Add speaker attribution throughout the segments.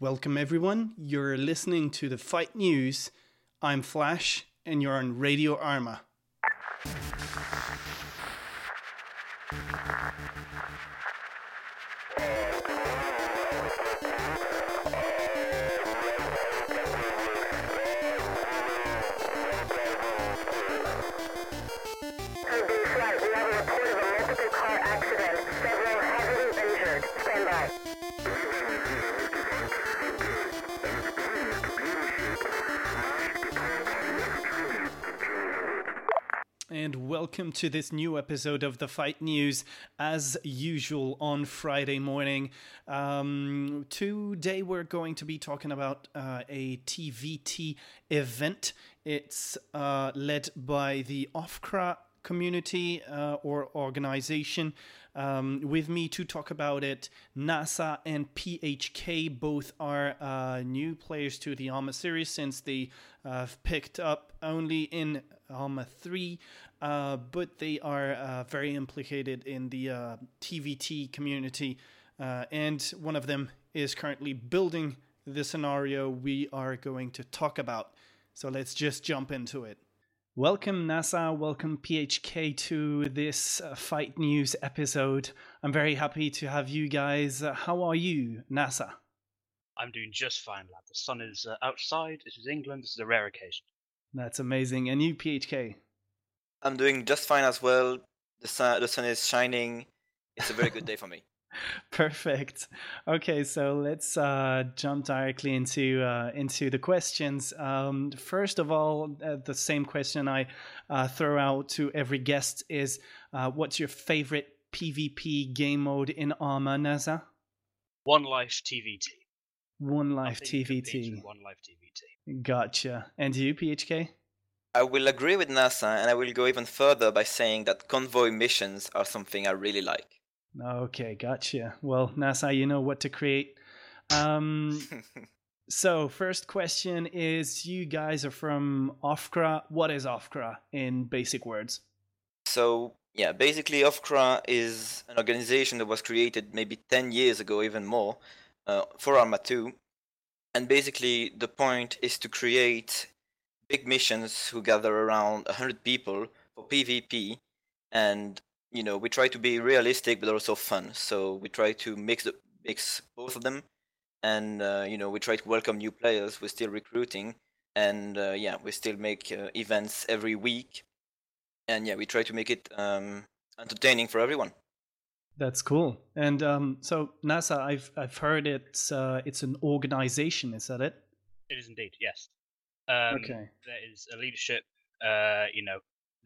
Speaker 1: Welcome, everyone. You're listening to the Fight News. I'm Flash, and you're on Radio Arma. Welcome to this new episode of the Fight News, as usual on Friday morning. Um, today we're going to be talking about uh, a TVT event. It's uh, led by the OFCRA community uh, or organization. Um, with me to talk about it, NASA and PHK both are uh, new players to the Arma series since they uh, have picked up only in Arma 3, uh, but they are uh, very implicated in the uh, TVT community. Uh, and one of them is currently building the scenario we are going to talk about. So let's just jump into it. Welcome, NASA. Welcome, PHK, to this uh, Fight News episode. I'm very happy to have you guys. Uh, how are you, NASA?
Speaker 2: I'm doing just fine, lad. The sun is uh, outside. This is England. This is a rare occasion.
Speaker 1: That's amazing. And you, PHK?
Speaker 3: I'm doing just fine as well. The sun, the sun is shining. It's a very good day for me.
Speaker 1: Perfect. Okay, so let's uh, jump directly into uh, into the questions. Um, first of all, uh, the same question I uh, throw out to every guest is: uh, What's your favorite PvP game mode in Arma, NASA?
Speaker 2: One life TVT.
Speaker 1: One Life TVT.
Speaker 2: One life TVT.
Speaker 1: Gotcha. And you, PHK?
Speaker 3: I will agree with NASA, and I will go even further by saying that convoy missions are something I really like.
Speaker 1: Okay, gotcha. Well, NASA, you know what to create. Um, so, first question is: You guys are from OFCRA. What is OFCRA in basic words?
Speaker 3: So yeah, basically, OFCRA is an organization that was created maybe 10 years ago, even more, uh, for Arma 2. And basically, the point is to create big missions who gather around 100 people for PvP. And, you know, we try to be realistic but also fun. So we try to mix, the, mix both of them. And, uh, you know, we try to welcome new players. We're still recruiting. And, uh, yeah, we still make uh, events every week and yeah, we try to make it um, entertaining for everyone.
Speaker 1: That's cool. And um, so, NASA, I've I've heard it's uh, it's an organization. Is that it?
Speaker 2: It is indeed, yes. Um,
Speaker 1: Okay.
Speaker 2: There is a leadership. Uh, you know,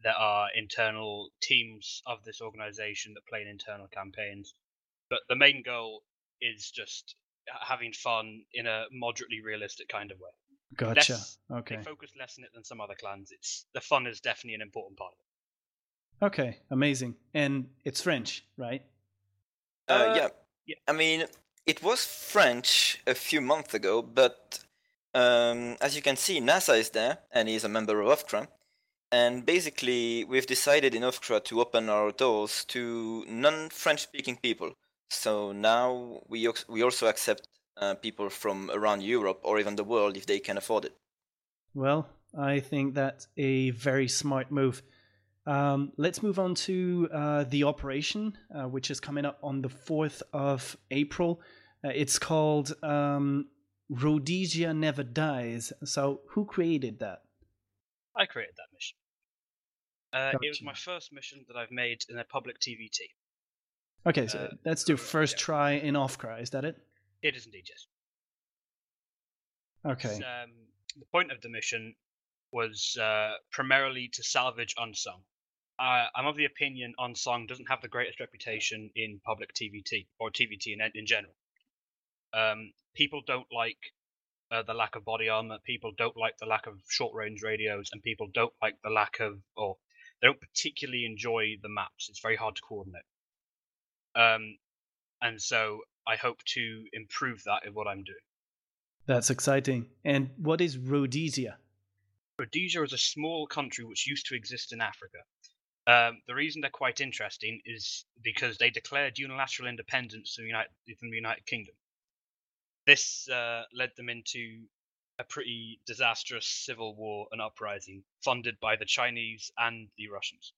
Speaker 2: there are internal teams of this organization that play in internal campaigns, but the main goal is just having fun in a moderately realistic kind of way.
Speaker 1: Gotcha.
Speaker 2: Less-
Speaker 1: Okay.
Speaker 2: They focus less on it than some other clans. It's the fun is definitely an important part of it.
Speaker 1: Okay. Amazing. And it's French, right?
Speaker 3: Uh,
Speaker 2: Uh,
Speaker 3: yeah.
Speaker 2: yeah.
Speaker 3: I mean, it was French a few months ago, but um, as you can see, NASA is there and he's a member of OFCRA. And basically, we've decided in OFCRA to open our doors to non French speaking people. So now we, we also accept uh, people from around Europe or even the world if they can afford it.
Speaker 1: Well, I think that's a very smart move. Um, let's move on to uh, the operation, uh, which is coming up on the 4th of April. Uh, it's called um, Rhodesia Never Dies. So, who created that?
Speaker 2: I created that mission. Uh, It was my first mission that I've made in a public TVT.
Speaker 1: Okay, so
Speaker 2: Uh,
Speaker 1: that's
Speaker 2: uh,
Speaker 1: first
Speaker 2: yeah.
Speaker 1: try in OFCRA, is that it?
Speaker 2: It is indeed, yes.
Speaker 1: Okay.
Speaker 2: Um, the point of the mission was uh, primarily to salvage Unsung. Uh, I'm of the opinion Unsung doesn't have the greatest reputation in public TVT or TVT in, in general. Um, people don't like uh, the lack of body armor. People don't like the lack of short range radios, and people don't like the lack of, or they don't particularly enjoy the maps. It's very hard to coordinate. Um, and so I hope to improve that in what I'm doing.
Speaker 1: That's exciting. And what is Rhodesia?
Speaker 2: Rhodesia is a small country which used to exist in Africa. Um, the reason they're quite interesting is because they declared unilateral independence from the United, from the United Kingdom. This uh, led them into a pretty disastrous civil war and uprising, funded by the Chinese and the Russians.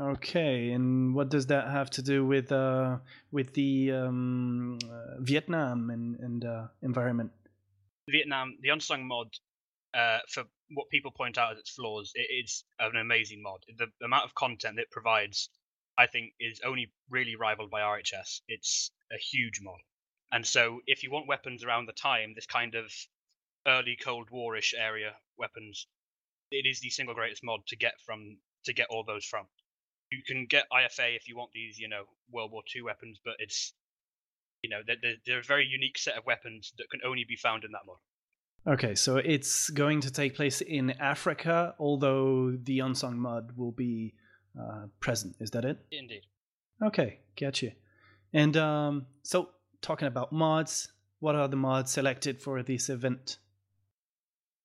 Speaker 1: Okay, and what does that have to do with uh, with the um, uh, Vietnam and and uh, environment?
Speaker 2: Vietnam, the unsung mod, uh, for what people point out as its flaws, it is an amazing mod. The, the amount of content it provides, I think, is only really rivaled by RHS. It's a huge mod, and so if you want weapons around the time, this kind of early Cold Warish area weapons, it is the single greatest mod to get from to get all those from. You can get IFA if you want these, you know, World War II weapons, but it's you know they're, they're, they're a very unique set of weapons that can only be found in that mod.
Speaker 1: Okay, so it's going to take place in Africa, although the unsung mod will be uh, present. Is that it?
Speaker 2: Indeed.
Speaker 1: Okay, getcha. And um, so, talking about mods, what are the mods selected for this event?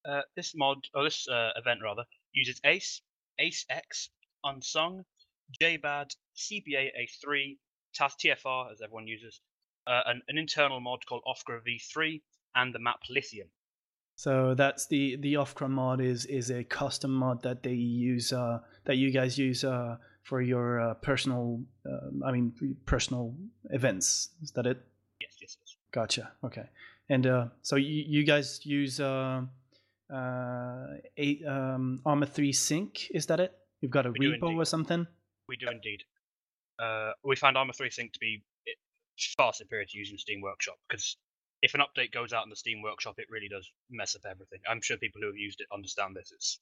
Speaker 2: Uh, this mod, or this uh, event rather, uses Ace, Ace X, Unsung, JBAD, CBA A3, TAS TFR, as everyone uses, uh, an, an internal mod called OFCRA V3, and the map Lythium.
Speaker 1: So that's the the Ofcra mod is is a custom mod that they use uh, that you guys use uh, for your uh, personal um, I mean personal events. Is that it?
Speaker 2: Yes, yes, yes.
Speaker 1: Gotcha. Okay. And uh, so you, you guys use uh, uh, a um, Arma three sync. Is that it? You've got a
Speaker 2: We
Speaker 1: repo or something.
Speaker 2: We do indeed. Uh, we found Arma 3 Sync to be far superior to using Steam Workshop because if an update goes out in the Steam Workshop, it really does mess up everything. I'm sure people who have used it understand this. It's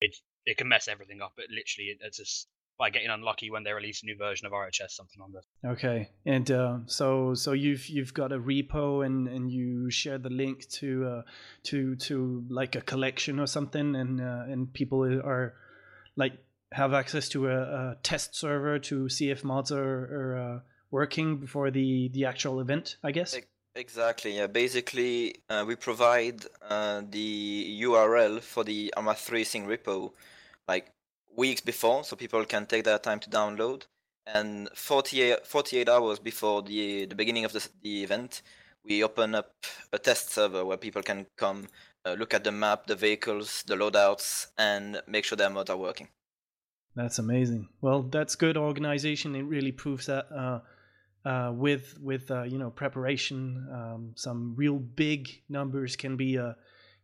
Speaker 2: it it can mess everything up. It literally it, it's just by getting unlucky when they release a new version of RHS something on this.
Speaker 1: Okay. And uh, so so you've you've got a repo and, and you share the link to uh, to to like a collection or something, and uh, and people are like have access to a, a test server to see if mods are, are uh, working before the the actual event. I guess.
Speaker 3: Ex- Exactly. Yeah. Basically, uh, we provide uh, the URL for the Arma 3 Sync repo like weeks before, so people can take their time to download. And 48, 48 hours before the the beginning of the, the event, we open up a test server where people can come uh, look at the map, the vehicles, the loadouts, and make sure their mods are working.
Speaker 1: That's amazing. Well, that's good organization. It really proves that uh, uh, with with uh, you know preparation, um, some real big numbers can be uh,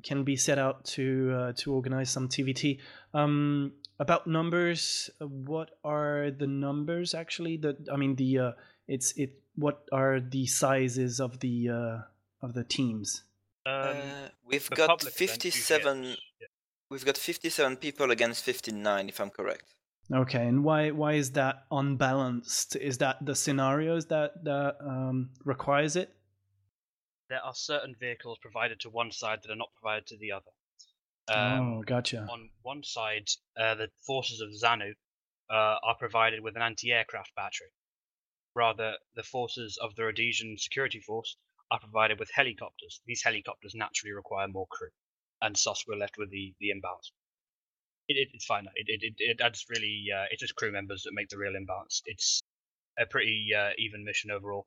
Speaker 1: can be set out to uh, to organize some TVT. Um, about numbers, uh, what are the numbers actually? That I mean, the uh, it's it. What are the sizes of the uh, of the teams?
Speaker 2: Um,
Speaker 3: Uh, we've
Speaker 2: the
Speaker 3: got
Speaker 2: public event
Speaker 3: 57.
Speaker 2: yeah.
Speaker 3: We've got 57 people against 59, if I'm correct.
Speaker 1: Okay, and why why is that unbalanced? Is that the scenarios that that um, requires it?
Speaker 2: There are certain vehicles provided to one side that are not provided to the other. Um,
Speaker 1: oh, gotcha.
Speaker 2: on one side, uh, the forces of Zanu uh, are provided with an anti-aircraft battery. Rather, the forces of the Rhodesian security force are provided with helicopters. These helicopters naturally require more crew, and thus we're left with the, the imbalance. It, it, it's fine. It, it, it, it, that's really uh, it's just crew members that make the real imbalance. It's a pretty uh, even mission overall.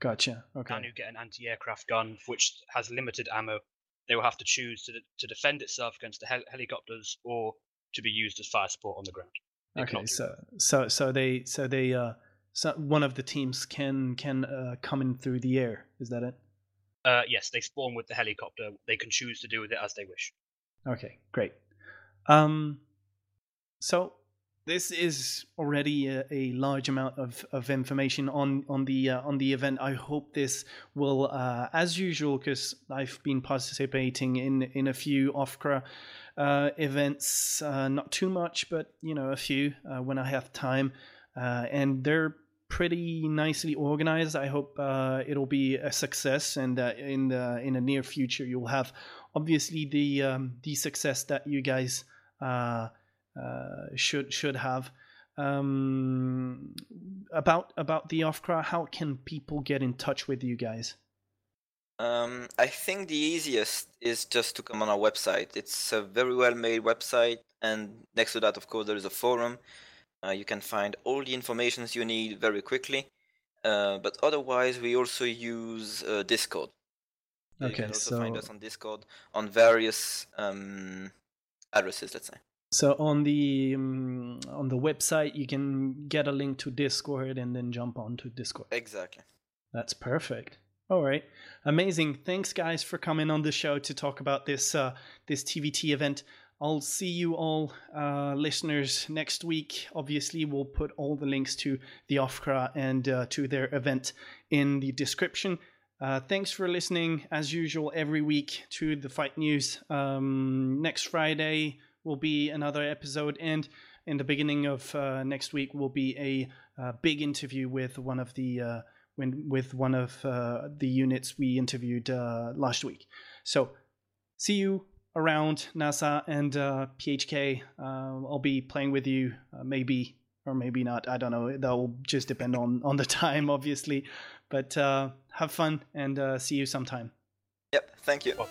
Speaker 1: Gotcha. Okay.
Speaker 2: Zanu get an anti-aircraft gun which has limited ammo. They will have to choose to to defend itself against the hel- helicopters or to be used as fire support on the ground. They
Speaker 1: Okay. So so so they so they uh so one of the teams can can uh, come in through the air. Is that it?
Speaker 2: Uh, yes, they spawn with the helicopter. They can choose to do with it as they wish.
Speaker 1: Okay. Great. Um. So this is already a, a large amount of, of information on on the uh, on the event. I hope this will, uh, as usual, because I've been participating in in a few Ofcra uh, events, uh, not too much, but you know a few uh, when I have time, uh, and they're pretty nicely organized. I hope it'll be a success, and in the in the near future you'll have obviously the um, the success that you guys should should have. Um, about about the Ofcra, how can people get in touch with you guys?
Speaker 3: Um, I think the easiest is just to come on our website. It's a very well made website, and next to that, of course, there is a forum. Uh, you can find all the informations you need very quickly. Uh, but otherwise, we also use uh, Discord. You can also find us on Discord on various um, addresses, let's say.
Speaker 1: So on the um, on the website, you can get a link to Discord and then jump onto Discord.
Speaker 3: Exactly.
Speaker 1: That's perfect. All right, amazing. Thanks, guys, for coming on the show to talk about this uh, this TVT event. I'll see you all, uh, listeners, next week. Obviously, we'll put all the links to the OFCRA and uh, to their event in the description. Uh, thanks for listening, as usual, every week to the Fight News. Um, next Friday will be another episode, and in the beginning of uh, next week will be a uh, big interview with one of the uh, when, with one of uh, the units we interviewed uh, last week. So, see you around NASA and PHK. I'll be playing with you, maybe or maybe not. I don't know. That'll just depend on on the time, obviously. But uh, have fun and uh, see you sometime.
Speaker 3: Yep. Thank you.
Speaker 2: Well,